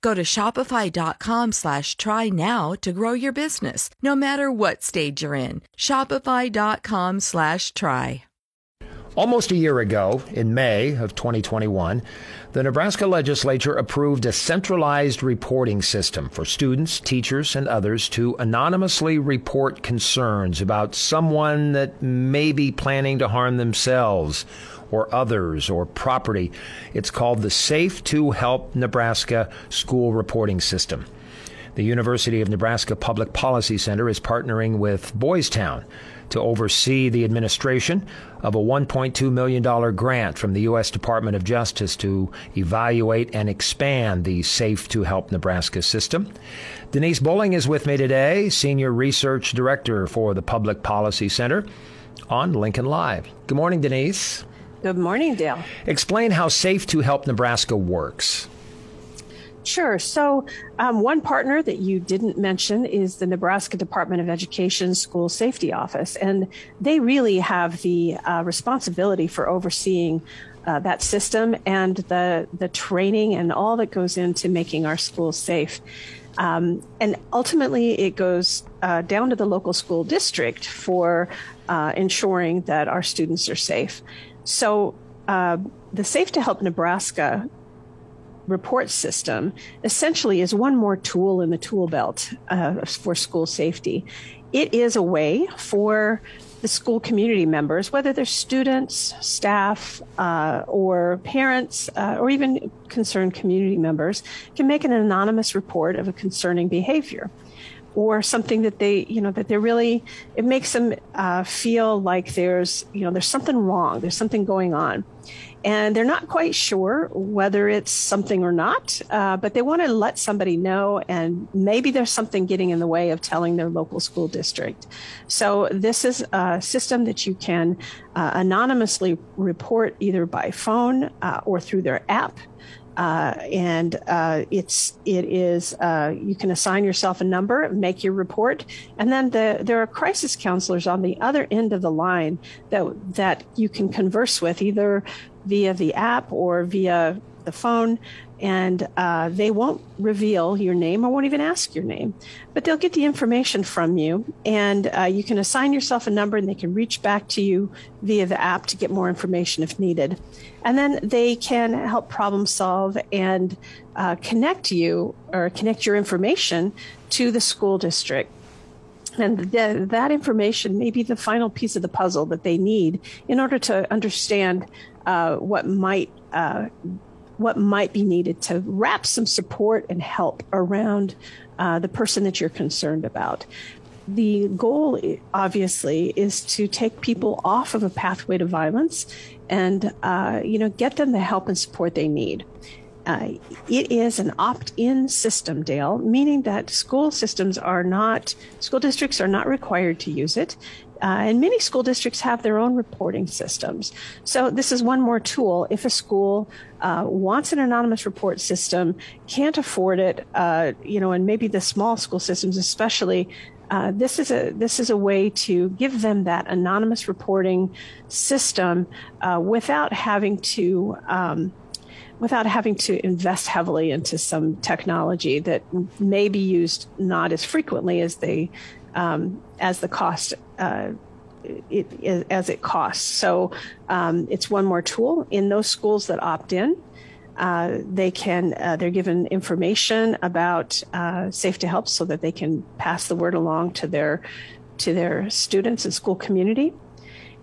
Go to shopify.com slash try now to grow your business, no matter what stage you're in. Shopify.com slash try. Almost a year ago, in May of 2021, the Nebraska legislature approved a centralized reporting system for students, teachers, and others to anonymously report concerns about someone that may be planning to harm themselves or others or property. It's called the Safe to Help Nebraska School Reporting System. The University of Nebraska Public Policy Center is partnering with Boys Town to oversee the administration of a $1.2 million grant from the U.S. Department of Justice to evaluate and expand the Safe to Help Nebraska system. Denise Bulling is with me today, Senior Research Director for the Public Policy Center on Lincoln Live. Good morning, Denise. Good morning, Dale. Explain how Safe to Help Nebraska works. Sure. So, um, one partner that you didn't mention is the Nebraska Department of Education School Safety Office, and they really have the uh, responsibility for overseeing uh, that system and the the training and all that goes into making our schools safe. Um, and ultimately, it goes uh, down to the local school district for uh, ensuring that our students are safe. So, uh, the Safe to Help Nebraska report system essentially is one more tool in the tool belt uh, for school safety. It is a way for the school community members, whether they're students, staff, uh, or parents, uh, or even concerned community members, can make an anonymous report of a concerning behavior or something that they, you know, that they're really, it makes them uh, feel like there's, you know, there's something wrong, there's something going on and they're not quite sure whether it's something or not, uh, but they want to let somebody know, and maybe there's something getting in the way of telling their local school district. So this is a system that you can uh, anonymously report either by phone uh, or through their app. Uh, and uh, it's it is uh, you can assign yourself a number, make your report, and then the, there are crisis counselors on the other end of the line that that you can converse with either via the app or via the phone, and uh, they won't reveal your name. Or won't even ask your name, but they'll get the information from you, and uh, you can assign yourself a number, and they can reach back to you via the app to get more information if needed, and then they can help problem solve and uh, connect you or connect your information to the school district and th- that information may be the final piece of the puzzle that they need in order to understand uh, what might uh, what might be needed to wrap some support and help around uh, the person that you're concerned about. The goal, obviously, is to take people off of a pathway to violence, and uh, you know, get them the help and support they need. Uh, it is an opt-in system, Dale, meaning that school systems are not, school districts are not required to use it. Uh, and many school districts have their own reporting systems. So this is one more tool. If a school uh, wants an anonymous report system, can't afford it, uh, you know, and maybe the small school systems especially, uh, this is a this is a way to give them that anonymous reporting system uh, without having to. Um, without having to invest heavily into some technology that may be used not as frequently as they um, as the cost uh, it, as it costs. So um, it's one more tool in those schools that opt in. Uh, they can uh, they're given information about uh, safe to help so that they can pass the word along to their to their students and school community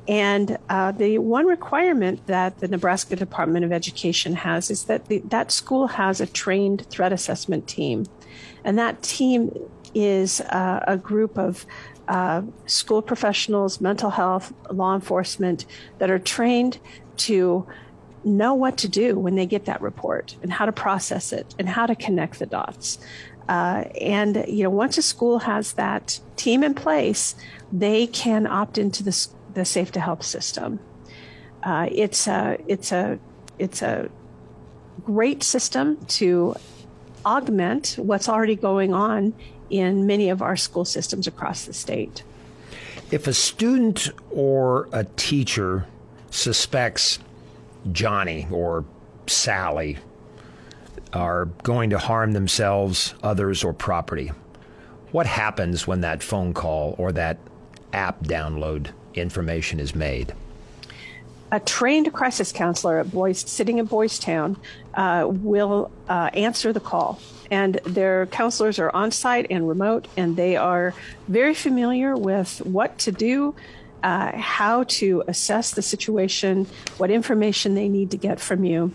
And uh, the one requirement that the Nebraska Department of Education has is that the, that school has a trained threat assessment team. And that team is uh, a group of uh, school professionals, mental health, law enforcement that are trained to know what to do when they get that report and how to process it and how to connect the dots. Uh, and you know, once a school has that team in place, they can opt into the, the Safe to Help system. Uh, it's a it's a it's a great system to augment what's already going on in many of our school systems across the state. If a student or a teacher suspects Johnny or Sally are going to harm themselves, others, or property. What happens when that phone call or that app download information is made? A trained crisis counselor at Boys, sitting in Boys Town uh, will uh, answer the call. And their counselors are on site and remote, and they are very familiar with what to do, uh, how to assess the situation, what information they need to get from you.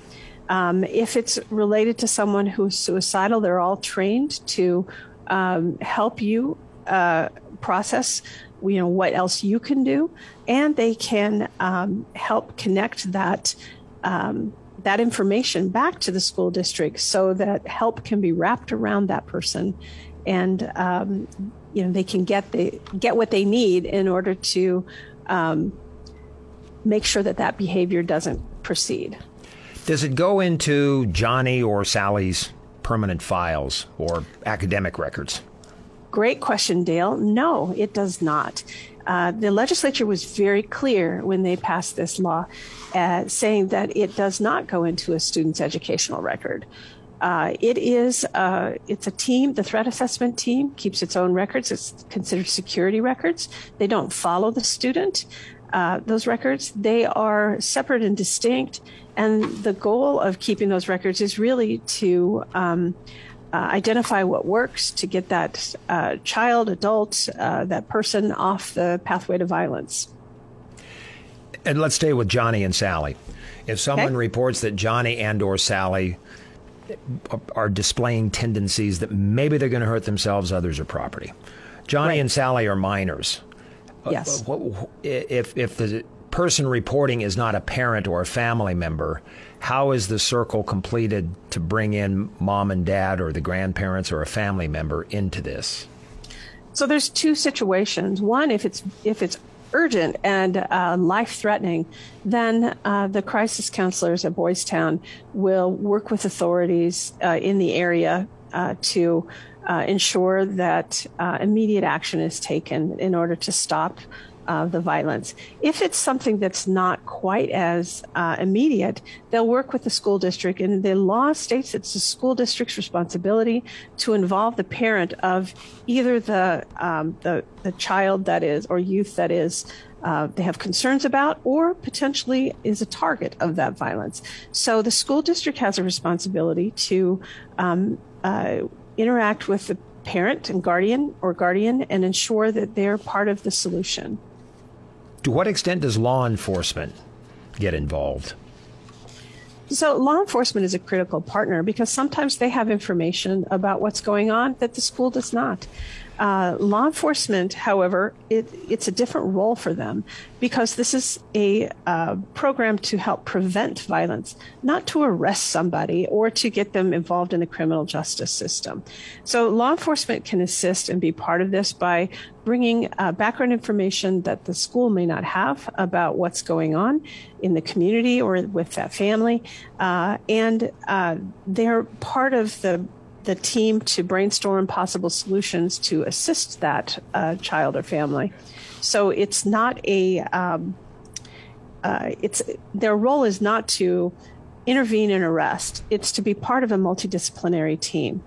Um, if it's related to someone who's suicidal, they're all trained to um, help you uh, process, you know, what else you can do, and they can um, help connect that um, that information back to the school district so that help can be wrapped around that person, and um, you know they can get the get what they need in order to um, make sure that that behavior doesn't proceed. Does it go into Johnny or Sally's permanent files or academic records? Great question, Dale. No, it does not. Uh, the legislature was very clear when they passed this law, uh, saying that it does not go into a student's educational record. Uh, it is uh, it's a team. The threat assessment team keeps its own records. It's considered security records. They don't follow the student. Uh, those records they are separate and distinct, and the goal of keeping those records is really to um, uh, identify what works to get that uh, child, adult, uh, that person off the pathway to violence. And let's stay with Johnny and Sally. If someone okay. reports that Johnny and or Sally are displaying tendencies that maybe they're going to hurt themselves, others, or property. Johnny right. and Sally are minors. Yes. If if the person reporting is not a parent or a family member, how is the circle completed to bring in mom and dad or the grandparents or a family member into this? So there's two situations. One, if it's if it's urgent and uh, life threatening, then uh, the crisis counselors at Boys Town will work with authorities uh, in the area uh, to uh, ensure that uh, immediate action is taken in order to stop uh, the violence. If it's something that's not quite as uh, immediate, they'll work with the school district, and the law states it's the school district's responsibility to involve the parent of either the um, the, the child that is or youth that is uh, they have concerns about or potentially is a target of that violence. So the school district has a responsibility to um, uh, interact with the parent and guardian or guardian and ensure that they're part of the solution. To what extent does law enforcement get involved? So, law enforcement is a critical partner because sometimes they have information about what's going on that the school does not. Uh, law enforcement, however, it, it's a different role for them because this is a uh, program to help prevent violence, not to arrest somebody or to get them involved in the criminal justice system. So, law enforcement can assist and be part of this by bringing uh, background information that the school may not have about what's going on in the community or with that family. Uh, and uh, they're part of the the team to brainstorm possible solutions to assist that uh, child or family. So it's not a um, uh, it's their role is not to intervene and arrest. It's to be part of a multidisciplinary team.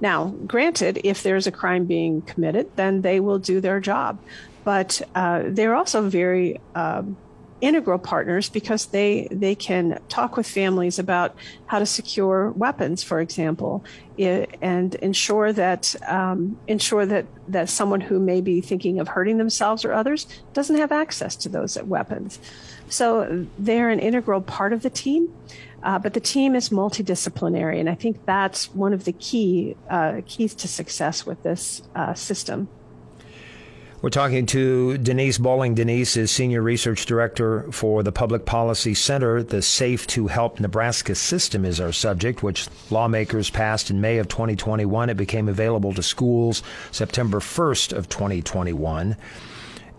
Now, granted, if there's a crime being committed, then they will do their job, but uh, they're also very um, integral partners because they they can talk with families about how to secure weapons, for example, and ensure that um, ensure that that someone who may be thinking of hurting themselves or others doesn't have access to those weapons. So they're an integral part of the team. Uh, but the team is multidisciplinary, and I think that's one of the key uh, keys to success with this uh, system. We're talking to Denise Bulling. Denise is Senior Research Director for the Public Policy Center. The Safe to Help Nebraska system is our subject, which lawmakers passed in May of 2021. It became available to schools September 1st of 2021.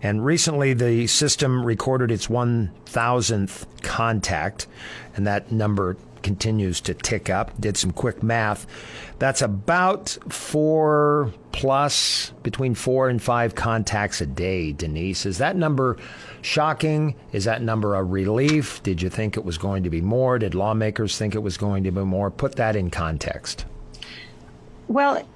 And recently, the system recorded its 1,000th contact, and that number continues to tick up. Did some quick math. That's about four plus, between four and five contacts a day, Denise. Is that number shocking? Is that number a relief? Did you think it was going to be more? Did lawmakers think it was going to be more? Put that in context. Well,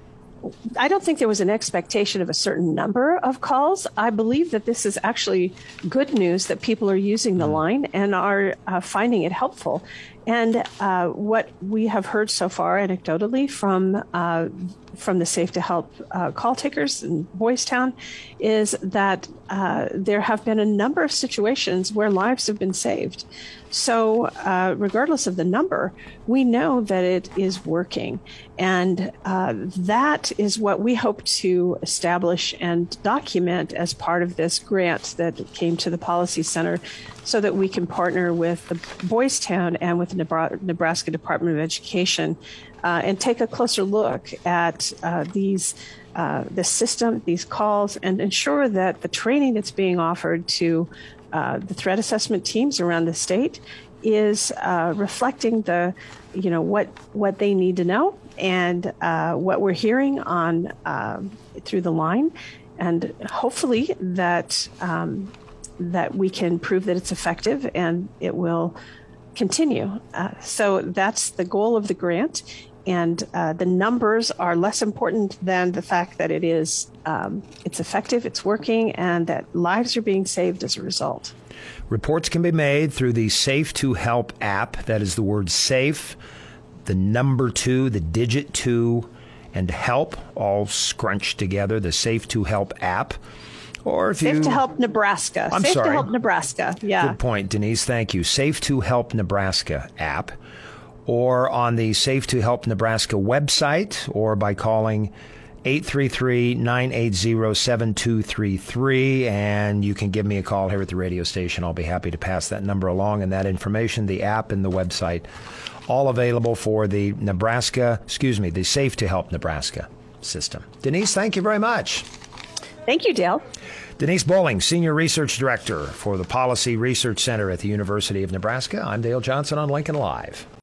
I don't think there was an expectation of a certain number of calls. I believe that this is actually good news that people are using the mm. line and are uh, finding it helpful. And uh, what we have heard so far, anecdotally, from uh, from the Safe to Help uh, call takers in Boys Town, is that uh, there have been a number of situations where lives have been saved. So, uh, regardless of the number, we know that it is working. And uh, that is what we hope to establish and document as part of this grant that came to the Policy Center so that we can partner with the Boys Town and with the Nebraska Department of Education uh, and take a closer look at uh, these. Uh, the system, these calls, and ensure that the training that's being offered to uh, the threat assessment teams around the state is uh, reflecting the, you know, what what they need to know and uh, what we're hearing on um, through the line, and hopefully that um, that we can prove that it's effective and it will continue. Uh, so that's the goal of the grant. And uh, the numbers are less important than the fact that it is um, it's effective, it's working, and that lives are being saved as a result. Reports can be made through the Safe to Help app. That is the word safe, the number two, the digit two, and help all scrunched together. The Safe to Help app. Or if Safe you, to Help Nebraska. I'm Safe sorry. to Help Nebraska. Yeah. Good point, Denise. Thank you. Safe to Help Nebraska app or on the Safe to Help Nebraska website or by calling 833-980-7233 and you can give me a call here at the radio station. I'll be happy to pass that number along and that information, the app and the website, all available for the Nebraska, excuse me, the Safe to Help Nebraska system. Denise, thank you very much. Thank you, Dale. Denise Bulling, Senior Research Director for the Policy Research Center at the University of Nebraska. I'm Dale Johnson on Lincoln Live.